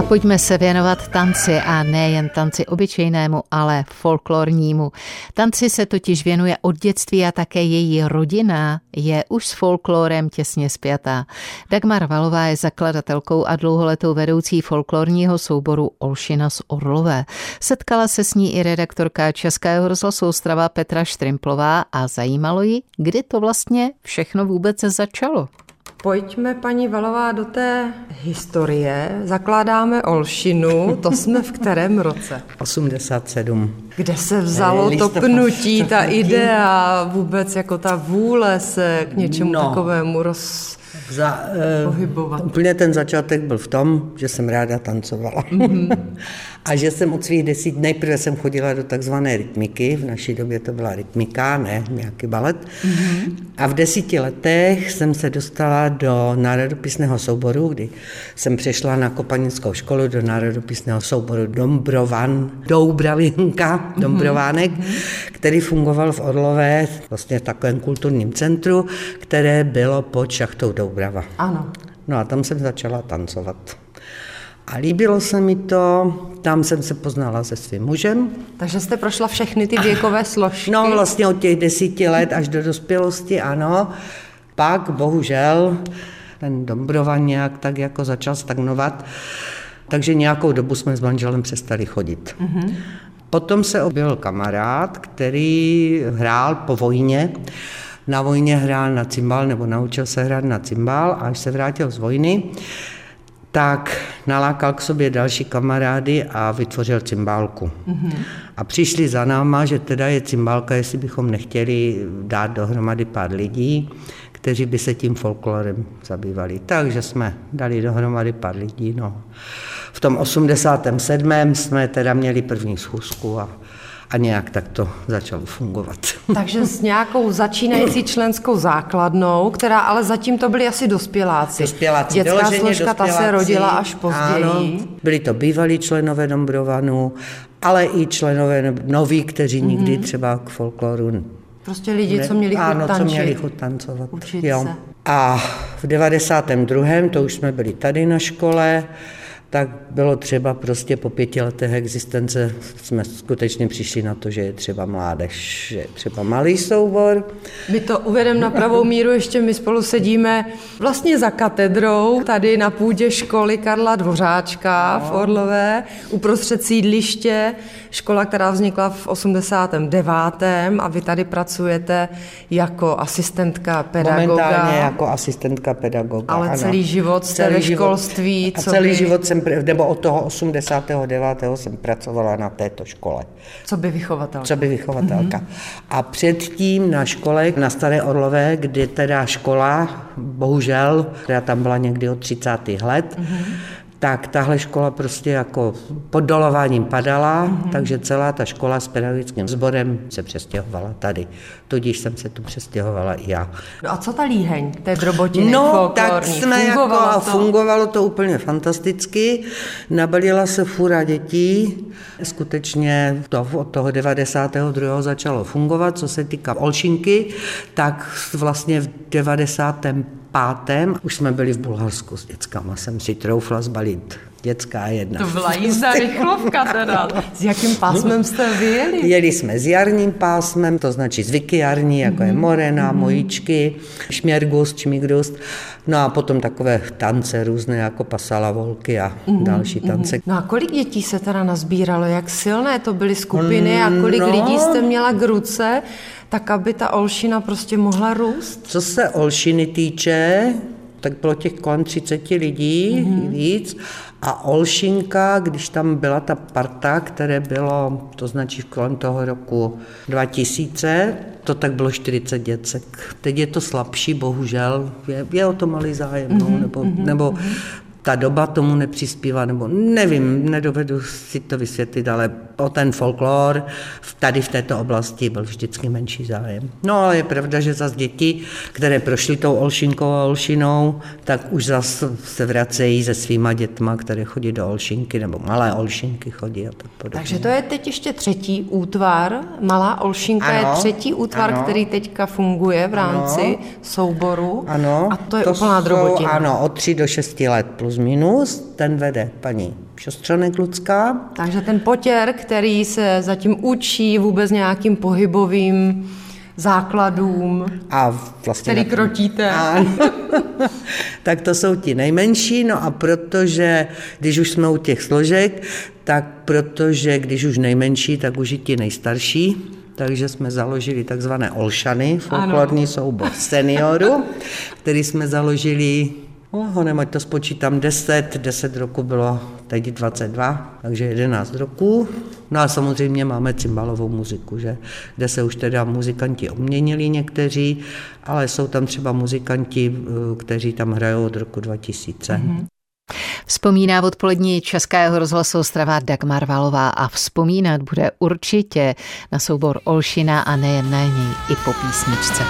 A pojďme se věnovat tanci a nejen tanci obyčejnému, ale folklornímu. Tanci se totiž věnuje od dětství a také její rodina je už s folklorem těsně spjatá. Dagmar Valová je zakladatelkou a dlouholetou vedoucí folklorního souboru Olšina z Orlové. Setkala se s ní i redaktorka Českého rozhlasu Ostrava Petra Štrimplová a zajímalo ji, kdy to vlastně všechno vůbec začalo. Pojďme, paní Valová, do té historie. Zakládáme Olšinu, to jsme v kterém roce? 87. Kde se vzalo to pnutí, ta idea, vůbec jako ta vůle se k něčemu no. takovému roz za, uh, pohybovat. Úplně ten začátek byl v tom, že jsem ráda tancovala. Mm-hmm. a že jsem od svých desít, nejprve jsem chodila do takzvané rytmiky, v naší době to byla rytmika, ne nějaký balet. Mm-hmm. A v desíti letech jsem se dostala do národopisného souboru, kdy jsem přešla na kopanickou školu do národopisného souboru Dombrovan, Doubravinka, mm-hmm. Dombrovánek, mm-hmm. který fungoval v Orlové, vlastně v takovém kulturním centru, které bylo pod šachtou Doubrava. Ano. No a tam jsem začala tancovat. A líbilo se mi to, tam jsem se poznala se svým mužem. Takže jste prošla všechny ty věkové složky? No vlastně od těch desíti let až do dospělosti, ano. Pak bohužel ten Dombrovan nějak tak jako začal stagnovat, takže nějakou dobu jsme s manželem přestali chodit. Mm-hmm. Potom se objevil kamarád, který hrál po vojně. Na vojně hrál na cymbal, nebo naučil se hrát na cymbal, až se vrátil z vojny, tak nalákal k sobě další kamarády a vytvořil cymbálku. Mm-hmm. A přišli za náma, že teda je cymbálka, jestli bychom nechtěli dát dohromady pár lidí, kteří by se tím folklorem zabývali. Takže jsme dali dohromady pár lidí. No. V tom 87. jsme teda měli první schůzku a a nějak tak to začalo fungovat. Takže s nějakou začínající členskou základnou, která ale zatím to byli asi dospěláci. Dospěláci, Dětská složka, dospěláci, ta se rodila až později. Ano, byli to bývalí členové Dombrovanu, ale i členové noví, kteří nikdy mm-hmm. třeba k folkloru Prostě lidi, co měli chuť Ano, tančit. co měli chuť tancovat. Učit jo. se. A v 92. to už jsme byli tady na škole, tak bylo třeba prostě po pěti letech existence jsme skutečně přišli na to, že je třeba mládež, že je třeba malý soubor. My to uvedeme na pravou míru, ještě my spolu sedíme vlastně za katedrou, tady na půdě školy Karla Dvořáčka no. v Orlové, uprostřed sídliště, škola, která vznikla v 89. a vy tady pracujete jako asistentka pedagoga. Momentálně jako asistentka pedagoga, Ale ano. celý život jste celý ve školství. Život, co celý by... život jsem nebo od toho 89. jsem pracovala na této škole. Co by vychovatelka? Co by vychovatelka. Mm-hmm. A předtím na škole na Staré Orlové, kde teda škola, bohužel, která tam byla někdy od 30. let, mm-hmm tak tahle škola prostě jako pod dolováním padala, mm-hmm. takže celá ta škola s pedagogickým sborem se přestěhovala tady. Tudíž jsem se tu přestěhovala i já. No a co ta líheň té drobotiny No, tak jsme fungovalo jako, to? fungovalo to úplně fantasticky. Nabalila se fura dětí. Skutečně to od toho 92. začalo fungovat. Co se týká Olšinky, tak vlastně v 95 pátém už jsme byli v Bulharsku s dětskama, jsem si troufla zbalit dětská jedna. To byla jízda rychlovka teda. S jakým pásmem jste vyjeli? Jeli jsme s jarním pásmem, to značí zvyky jarní, jako je mhm. morena, mm-hmm. mojičky, šměrgust, čmigrust. No a potom takové tance různé, jako pasala volky a mm-hmm. další tance. Mm-hmm. No a kolik dětí se teda nazbíralo? Jak silné to byly skupiny a kolik no, lidí jste měla k ruce? Tak aby ta olšina prostě mohla růst? Co se olšiny týče, tak bylo těch kolem 30 lidí mm-hmm. víc. A Olšinka, když tam byla ta parta, které bylo, to značí kolem toho roku 2000, to tak bylo 40 děcek. Teď je to slabší, bohužel. Je, je o to malý zájem, mm-hmm. no, nebo, mm-hmm. nebo mhm ta doba tomu nepřispívá, nebo nevím, nedovedu si to vysvětlit, ale o ten folklor tady v této oblasti byl vždycky menší zájem. No ale je pravda, že zase děti, které prošly tou Olšinkou a Olšinou, tak už zase se vracejí se svýma dětma, které chodí do Olšinky, nebo malé Olšinky chodí a tak podobně. Takže to je teď ještě třetí útvar, Malá Olšinka ano, je třetí útvar, ano, který teďka funguje v rámci ano, souboru. Ano, a to je to úplná drobotina. Ano, od tři do šesti let plus plus minus, ten vede paní Šostřanek Lucká. Takže ten potěr, který se zatím učí vůbec nějakým pohybovým základům, a vlastně který krotíte. Ano. tak to jsou ti nejmenší, no a protože, když už jsme u těch složek, tak protože když už nejmenší, tak už i ti nejstarší, takže jsme založili takzvané Olšany, folklorní soubor seniorů, který jsme založili Oh, nemaď to spočítám 10, 10 roku bylo teď 22, takže 11 roků. No a samozřejmě máme cymbalovou muziku, že? kde se už teda muzikanti obměnili někteří, ale jsou tam třeba muzikanti, eh, kteří tam hrajou od roku 2000. Mm-hmm. Vzpomíná odpolední Českého rozhlasu Ostrava Dagmar Valová a vzpomínat bude určitě na soubor Olšina a nejen na něj i po písničce.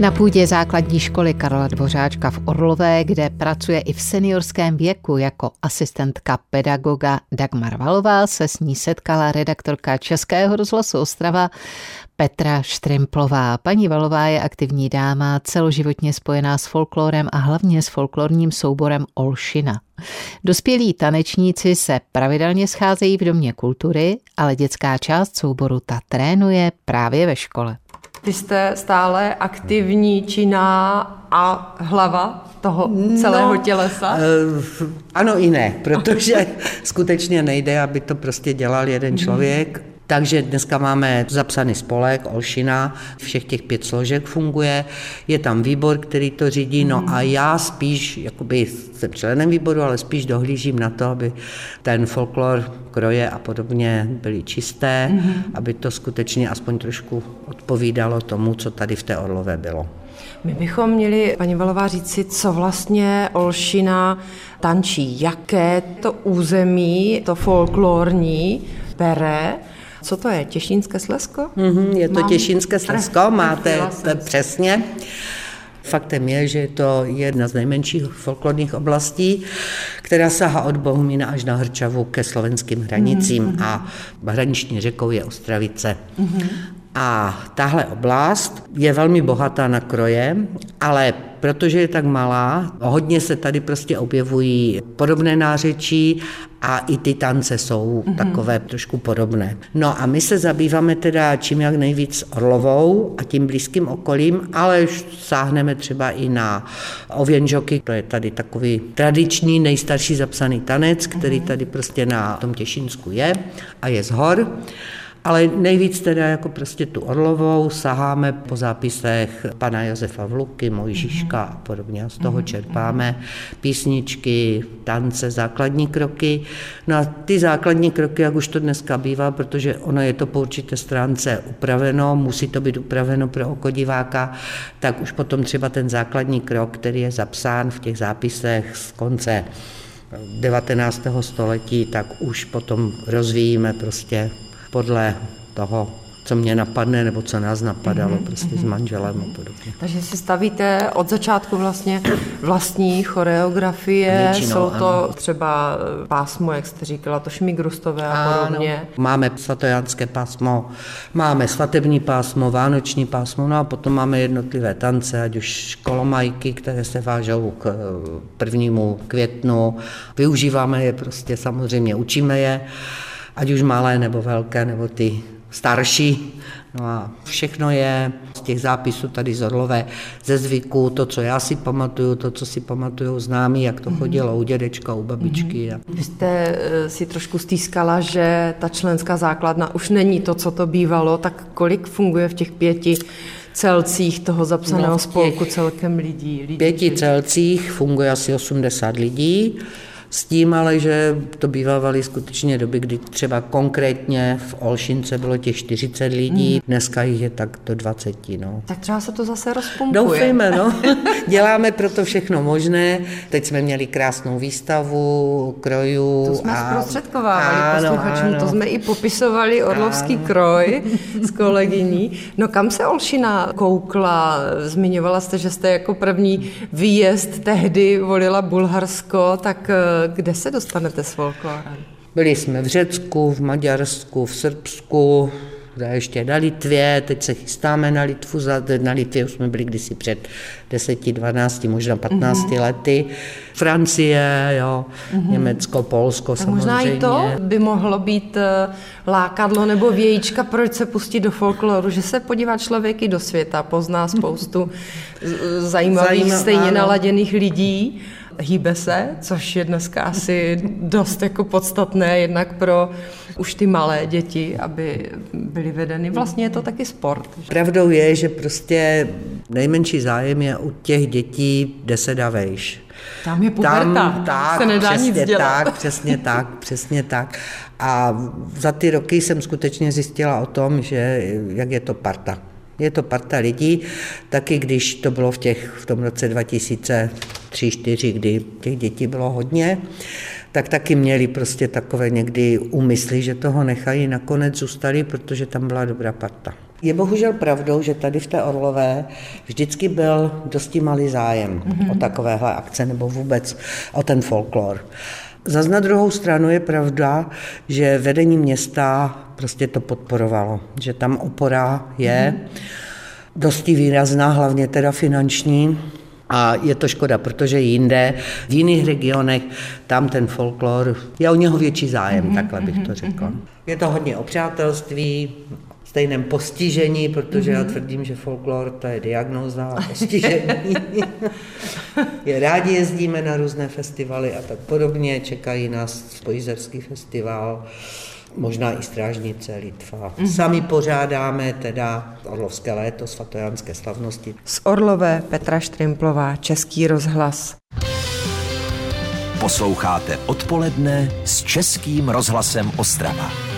Na půdě základní školy Karla Dvořáčka v Orlové, kde pracuje i v seniorském věku jako asistentka pedagoga Dagmar Valová, se s ní setkala redaktorka Českého rozhlasu Ostrava Petra Štrimplová. Paní Valová je aktivní dáma, celoživotně spojená s folklorem a hlavně s folklorním souborem Olšina. Dospělí tanečníci se pravidelně scházejí v domě kultury, ale dětská část souboru ta trénuje právě ve škole. Vy jste stále aktivní, činná a hlava toho celého no, tělesa? Uh, ano i ne, protože skutečně nejde, aby to prostě dělal jeden člověk. Takže dneska máme zapsaný spolek Olšina, všech těch pět složek funguje, je tam výbor, který to řídí, no a já spíš, jakoby jsem členem výboru, ale spíš dohlížím na to, aby ten folklor, kroje a podobně byly čisté, mm-hmm. aby to skutečně aspoň trošku odpovídalo tomu, co tady v té Orlové bylo. My bychom měli, paní Valová, říci, co vlastně Olšina tančí, jaké to území, to folklorní, bere co to je? Těšínské Slezko? Mm-hmm, je to Mám... Těšínské Slezko, máte to přesně. Faktem je, že je to jedna z nejmenších folklorních oblastí, která sahá od Bohumína až na Hrčavu ke slovenským hranicím mm-hmm. a hraniční řekou je Ostravice. Mm-hmm. A tahle oblast je velmi bohatá na kroje, ale protože je tak malá, hodně se tady prostě objevují podobné nářečí a i ty tance jsou mm-hmm. takové trošku podobné. No a my se zabýváme teda čím jak nejvíc Orlovou a tím blízkým okolím, ale už sáhneme třeba i na ověnžoky, to je tady takový tradiční nejstarší zapsaný tanec, který mhm. tady prostě na tom Těšinsku je a je z hor. Ale nejvíc teda jako prostě tu Orlovou saháme po zápisech pana Josefa Vluky, Mojžiška a podobně. Z toho čerpáme písničky, tance, základní kroky. No a ty základní kroky, jak už to dneska bývá, protože ono je to po určité stránce upraveno, musí to být upraveno pro oko diváka, tak už potom třeba ten základní krok, který je zapsán v těch zápisech z konce 19. století, tak už potom rozvíjíme prostě podle toho, co mě napadne, nebo co nás napadalo mm-hmm. prostě s mhm. manželem a podobně. Takže si stavíte od začátku vlastně vlastní choreografie, Většinou, jsou to ano. třeba eh, pásmo, jak jste říkala, to šmigrustové a podobně. Ano. Máme svatojánské pásmo, máme svatební pásmo, vánoční pásmo, no a potom máme jednotlivé tance, ať už kolomajky, které se vážou k eh, prvnímu květnu, využíváme je prostě samozřejmě, učíme je ať už malé nebo velké, nebo ty starší. No a všechno je z těch zápisů tady z Orlové, ze zvyku, to, co já si pamatuju, to, co si pamatují známí, jak to mhm. chodilo u dědečka, u babičky. A... Vy jste eh, si trošku stýskala, že ta členská základna už není to, co to bývalo, tak kolik funguje v těch pěti celcích toho zapsaného no, spolku celkem lidí? lidí pěti celcích funguje asi 80 lidí. S tím ale, že to bývaly skutečně doby, kdy třeba konkrétně v Olšince bylo těch 40 lidí, hmm. dneska jich je tak do 20. No. Tak třeba se to zase rozpumpuje. Doufejme, no. Děláme proto všechno možné. Teď jsme měli krásnou výstavu krojů. To jsme a... zprostředkovávali posluchačům, to jsme i popisovali orlovský ano. kroj s kolegyní. No kam se Olšina koukla? Zmiňovala jste, že jste jako první výjezd tehdy volila Bulharsko, tak kde se dostanete s folklorem? Byli jsme v Řecku, v Maďarsku, v Srbsku, ještě na Litvě, teď se chystáme na Litvu, na Litvě už jsme byli kdysi před 10, 12, možná 15 mm-hmm. lety. Francie, jo, mm-hmm. Německo, Polsko tak samozřejmě. možná i to by mohlo být eh, lákadlo nebo vějíčka, proč se pustit do folkloru, že se podívá člověk i do světa, pozná spoustu zajímavých, Zajímav, stejně ano. naladěných lidí hýbe se, což je dneska asi dost jako podstatné jednak pro už ty malé děti, aby byly vedeny. Vlastně je to taky sport. Pravdou je, že prostě nejmenší zájem je u těch dětí deset a vejš. Tam je puberta, Tam, tak, se nedá přesně nic dělat. tak, přesně tak, přesně tak. A za ty roky jsem skutečně zjistila o tom, že jak je to parta. Je to parta lidí, taky když to bylo v, těch, v tom roce 2003-2004, kdy těch dětí bylo hodně, tak taky měli prostě takové někdy úmysly, že toho nechají, nakonec zůstali, protože tam byla dobrá parta. Je bohužel pravdou, že tady v té Orlové vždycky byl dosti malý zájem mm-hmm. o takovéhle akce nebo vůbec o ten folklor. Zas na druhou stranu je pravda, že vedení města prostě to podporovalo, že tam opora je mm. dosti výrazná, hlavně teda finanční. A je to škoda, protože jinde, v jiných regionech, tam ten folklor, je o něho větší zájem, mm-hmm, takhle bych to mhm, řekla. Mm-hmm. Je to hodně o přátelství, stejném postižení, protože mm-hmm. já mhm. tvrdím, že folklor to je diagnóza a postižení. je rádi jezdíme na různé festivaly a tak podobně, čekají nás Spojizerský festival, možná i Strážnice Litva. Mm-hmm. Sami pořádáme teda Orlovské léto, svatojanské slavnosti. Z Orlové Petra Štrimplová, Český rozhlas. Posloucháte odpoledne s Českým rozhlasem Ostrava.